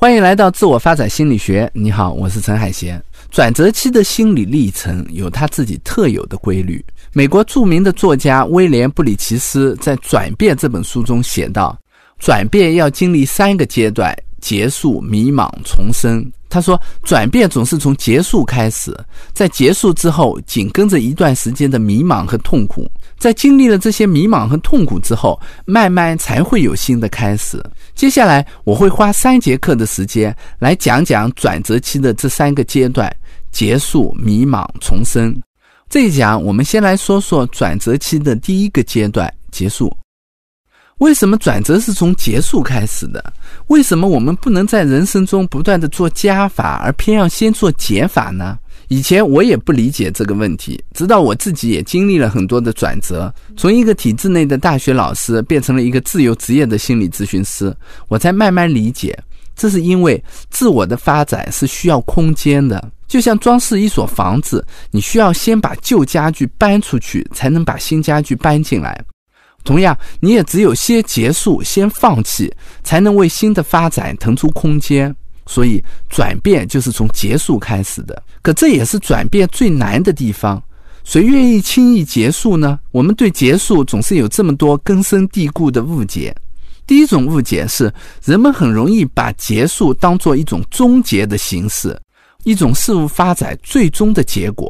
欢迎来到自我发展心理学。你好，我是陈海贤。转折期的心理历程有他自己特有的规律。美国著名的作家威廉·布里奇斯在《转变》这本书中写道：“转变要经历三个阶段：结束、迷茫、重生。”他说：“转变总是从结束开始，在结束之后，紧跟着一段时间的迷茫和痛苦。”在经历了这些迷茫和痛苦之后，慢慢才会有新的开始。接下来我会花三节课的时间来讲讲转折期的这三个阶段：结束、迷茫、重生。这一讲我们先来说说转折期的第一个阶段——结束。为什么转折是从结束开始的？为什么我们不能在人生中不断的做加法，而偏要先做减法呢？以前我也不理解这个问题，直到我自己也经历了很多的转折，从一个体制内的大学老师变成了一个自由职业的心理咨询师，我才慢慢理解，这是因为自我的发展是需要空间的，就像装饰一所房子，你需要先把旧家具搬出去，才能把新家具搬进来。同样，你也只有先结束、先放弃，才能为新的发展腾出空间。所以，转变就是从结束开始的。可这也是转变最难的地方。谁愿意轻易结束呢？我们对结束总是有这么多根深蒂固的误解。第一种误解是，人们很容易把结束当做一种终结的形式，一种事物发展最终的结果，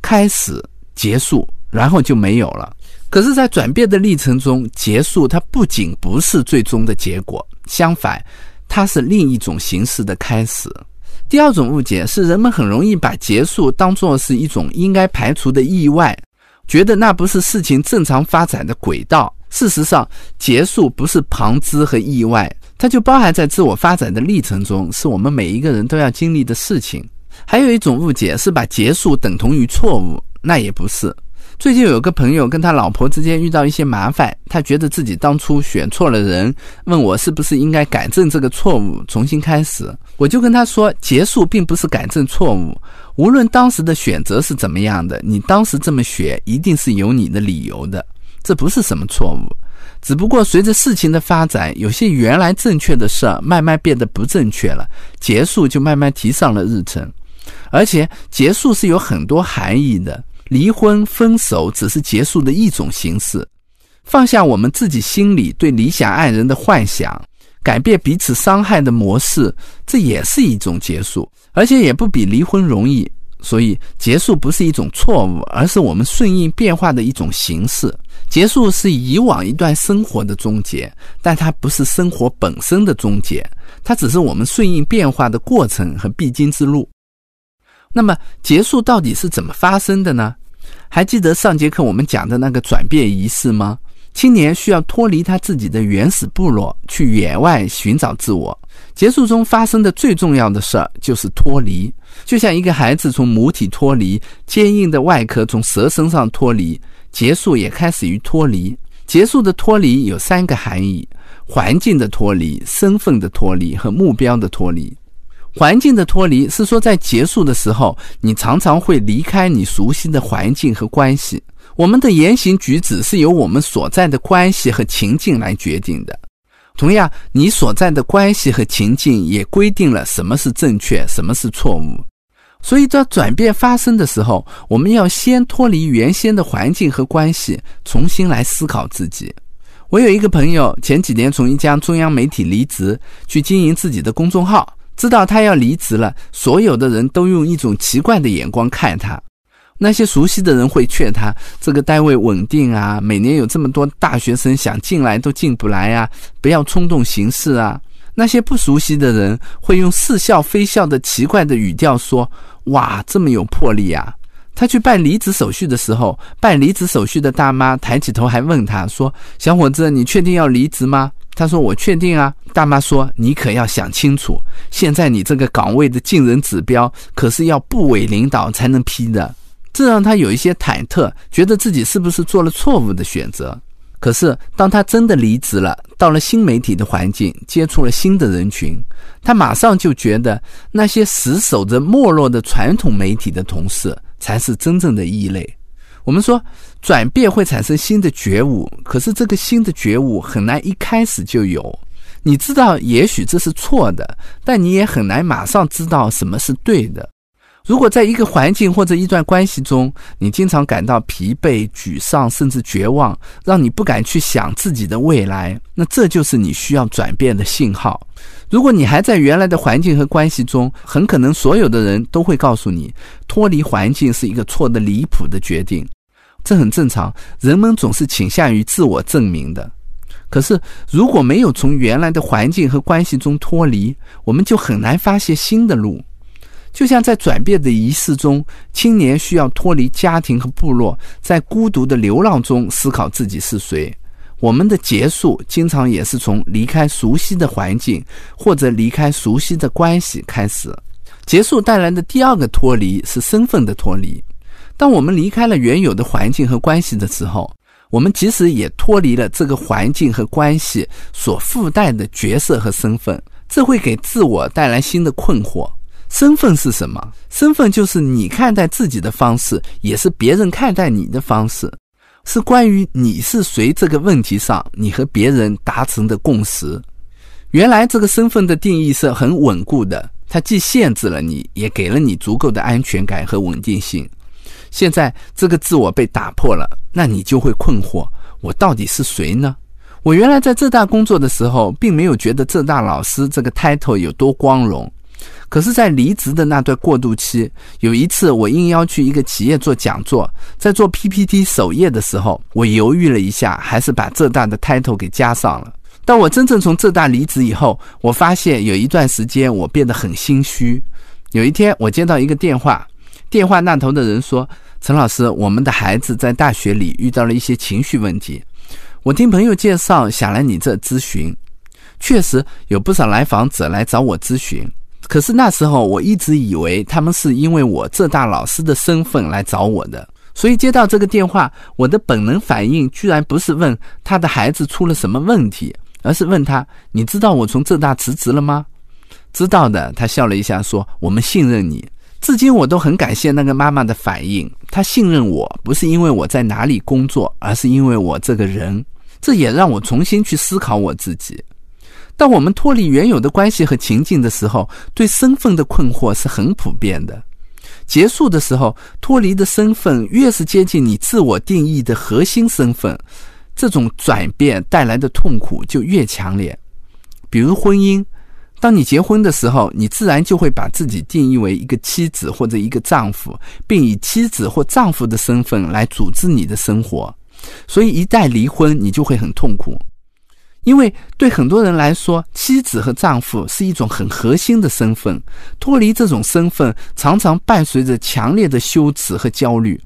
开始、结束，然后就没有了。可是，在转变的历程中，结束它不仅不是最终的结果，相反。它是另一种形式的开始。第二种误解是，人们很容易把结束当作是一种应该排除的意外，觉得那不是事情正常发展的轨道。事实上，结束不是旁支和意外，它就包含在自我发展的历程中，是我们每一个人都要经历的事情。还有一种误解是把结束等同于错误，那也不是。最近有个朋友跟他老婆之间遇到一些麻烦，他觉得自己当初选错了人，问我是不是应该改正这个错误，重新开始。我就跟他说，结束并不是改正错误，无论当时的选择是怎么样的，你当时这么选一定是有你的理由的，这不是什么错误，只不过随着事情的发展，有些原来正确的事儿慢慢变得不正确了，结束就慢慢提上了日程，而且结束是有很多含义的。离婚、分手只是结束的一种形式，放下我们自己心里对理想爱人的幻想，改变彼此伤害的模式，这也是一种结束，而且也不比离婚容易。所以，结束不是一种错误，而是我们顺应变化的一种形式。结束是以往一段生活的终结，但它不是生活本身的终结，它只是我们顺应变化的过程和必经之路。那么，结束到底是怎么发生的呢？还记得上节课我们讲的那个转变仪式吗？青年需要脱离他自己的原始部落，去野外寻找自我。结束中发生的最重要的事儿就是脱离，就像一个孩子从母体脱离，坚硬的外壳从蛇身上脱离，结束也开始于脱离。结束的脱离有三个含义：环境的脱离、身份的脱离和目标的脱离。环境的脱离是说，在结束的时候，你常常会离开你熟悉的环境和关系。我们的言行举止是由我们所在的关系和情境来决定的。同样，你所在的关系和情境也规定了什么是正确，什么是错误。所以，在转变发生的时候，我们要先脱离原先的环境和关系，重新来思考自己。我有一个朋友，前几年从一家中央媒体离职，去经营自己的公众号。知道他要离职了，所有的人都用一种奇怪的眼光看他。那些熟悉的人会劝他：“这个单位稳定啊，每年有这么多大学生想进来都进不来啊，不要冲动行事啊。”那些不熟悉的人会用似笑非笑的奇怪的语调说：“哇，这么有魄力啊！”他去办离职手续的时候，办离职手续的大妈抬起头还问他说：“小伙子，你确定要离职吗？”他说：“我确定啊。”大妈说：“你可要想清楚，现在你这个岗位的进人指标可是要部委领导才能批的。”这让他有一些忐忑，觉得自己是不是做了错误的选择。可是当他真的离职了，到了新媒体的环境，接触了新的人群，他马上就觉得那些死守着没落的传统媒体的同事才是真正的异类。我们说转变会产生新的觉悟，可是这个新的觉悟很难一开始就有。你知道，也许这是错的，但你也很难马上知道什么是对的。如果在一个环境或者一段关系中，你经常感到疲惫、沮丧，甚至绝望，让你不敢去想自己的未来，那这就是你需要转变的信号。如果你还在原来的环境和关系中，很可能所有的人都会告诉你，脱离环境是一个错的离谱的决定。这很正常，人们总是倾向于自我证明的。可是，如果没有从原来的环境和关系中脱离，我们就很难发现新的路。就像在转变的仪式中，青年需要脱离家庭和部落，在孤独的流浪中思考自己是谁。我们的结束经常也是从离开熟悉的环境或者离开熟悉的关系开始。结束带来的第二个脱离是身份的脱离。当我们离开了原有的环境和关系的时候，我们其实也脱离了这个环境和关系所附带的角色和身份，这会给自我带来新的困惑。身份是什么？身份就是你看待自己的方式，也是别人看待你的方式，是关于你是谁这个问题上，你和别人达成的共识。原来这个身份的定义是很稳固的，它既限制了你，也给了你足够的安全感和稳定性。现在这个自我被打破了，那你就会困惑：我到底是谁呢？我原来在浙大工作的时候，并没有觉得浙大老师这个 title 有多光荣。可是，在离职的那段过渡期，有一次我应邀去一个企业做讲座，在做 PPT 首页的时候，我犹豫了一下，还是把浙大的 title 给加上了。当我真正从浙大离职以后，我发现有一段时间我变得很心虚。有一天，我接到一个电话，电话那头的人说：“陈老师，我们的孩子在大学里遇到了一些情绪问题，我听朋友介绍，想来你这咨询。”确实有不少来访者来找我咨询。可是那时候，我一直以为他们是因为我浙大老师的身份来找我的，所以接到这个电话，我的本能反应居然不是问他的孩子出了什么问题，而是问他：“你知道我从浙大辞职了吗？”知道的，他笑了一下说：“我们信任你。”至今我都很感谢那个妈妈的反应，她信任我不是因为我在哪里工作，而是因为我这个人。这也让我重新去思考我自己。当我们脱离原有的关系和情境的时候，对身份的困惑是很普遍的。结束的时候，脱离的身份越是接近你自我定义的核心身份，这种转变带来的痛苦就越强烈。比如婚姻，当你结婚的时候，你自然就会把自己定义为一个妻子或者一个丈夫，并以妻子或丈夫的身份来组织你的生活。所以，一旦离婚，你就会很痛苦。因为对很多人来说，妻子和丈夫是一种很核心的身份，脱离这种身份常常伴随着强烈的羞耻和焦虑。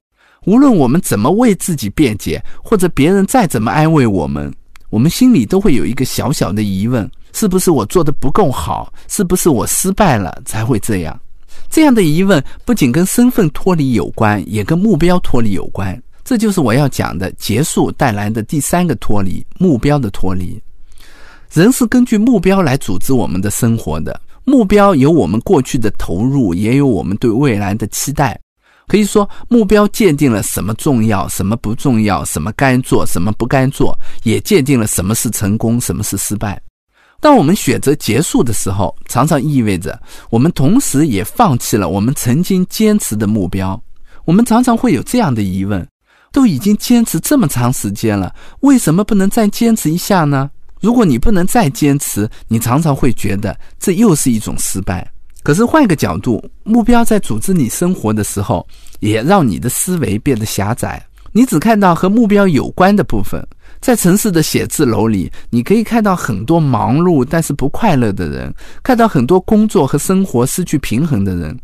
无论我们怎么为自己辩解，或者别人再怎么安慰我们，我们心里都会有一个小小的疑问：是不是我做的不够好？是不是我失败了才会这样？这样的疑问不仅跟身份脱离有关，也跟目标脱离有关。这就是我要讲的结束带来的第三个脱离目标的脱离。人是根据目标来组织我们的生活的，目标有我们过去的投入，也有我们对未来的期待。可以说，目标界定了什么重要，什么不重要，什么该做，什么不该做，也界定了什么是成功，什么是失败。当我们选择结束的时候，常常意味着我们同时也放弃了我们曾经坚持的目标。我们常常会有这样的疑问。都已经坚持这么长时间了，为什么不能再坚持一下呢？如果你不能再坚持，你常常会觉得这又是一种失败。可是换一个角度，目标在组织你生活的时候，也让你的思维变得狭窄。你只看到和目标有关的部分。在城市的写字楼里，你可以看到很多忙碌但是不快乐的人，看到很多工作和生活失去平衡的人。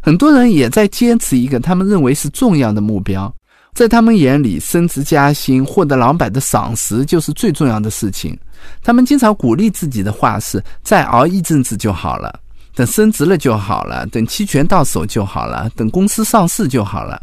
很多人也在坚持一个他们认为是重要的目标。在他们眼里，升职加薪、获得老板的赏识就是最重要的事情。他们经常鼓励自己的话是：“再熬一阵子就好了，等升职了就好了，等期权到手就好了，等公司上市就好了。”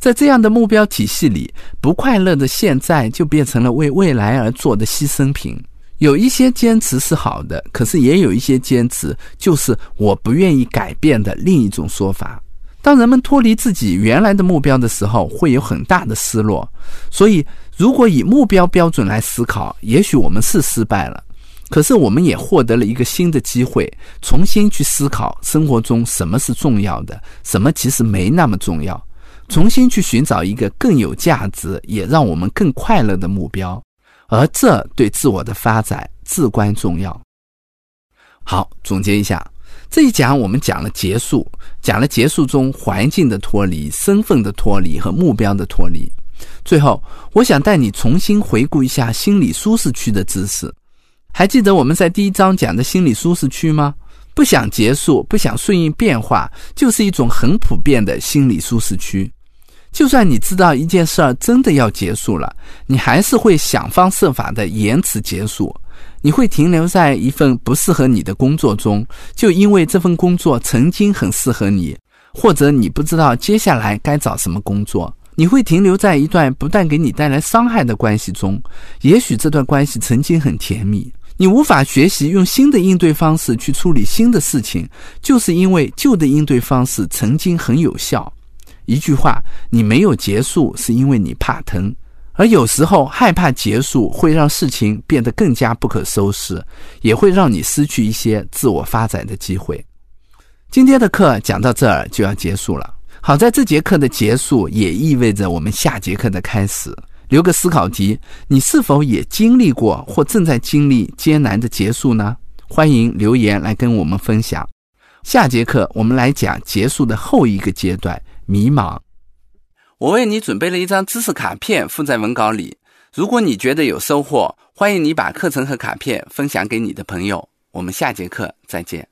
在这样的目标体系里，不快乐的现在就变成了为未来而做的牺牲品。有一些坚持是好的，可是也有一些坚持就是我不愿意改变的另一种说法。当人们脱离自己原来的目标的时候，会有很大的失落。所以，如果以目标标准来思考，也许我们是失败了。可是我们也获得了一个新的机会，重新去思考生活中什么是重要的，什么其实没那么重要，重新去寻找一个更有价值也让我们更快乐的目标，而这对自我的发展至关重要。好，总结一下，这一讲我们讲了结束，讲了结束中环境的脱离、身份的脱离和目标的脱离。最后，我想带你重新回顾一下心理舒适区的知识。还记得我们在第一章讲的心理舒适区吗？不想结束，不想顺应变化，就是一种很普遍的心理舒适区。就算你知道一件事儿真的要结束了，你还是会想方设法的延迟结束。你会停留在一份不适合你的工作中，就因为这份工作曾经很适合你，或者你不知道接下来该找什么工作。你会停留在一段不断给你带来伤害的关系中，也许这段关系曾经很甜蜜。你无法学习用新的应对方式去处理新的事情，就是因为旧的应对方式曾经很有效。一句话，你没有结束，是因为你怕疼，而有时候害怕结束会让事情变得更加不可收拾，也会让你失去一些自我发展的机会。今天的课讲到这儿就要结束了。好在这节课的结束也意味着我们下节课的开始。留个思考题：你是否也经历过或正在经历艰难的结束呢？欢迎留言来跟我们分享。下节课我们来讲结束的后一个阶段——迷茫。我为你准备了一张知识卡片，附在文稿里。如果你觉得有收获，欢迎你把课程和卡片分享给你的朋友。我们下节课再见。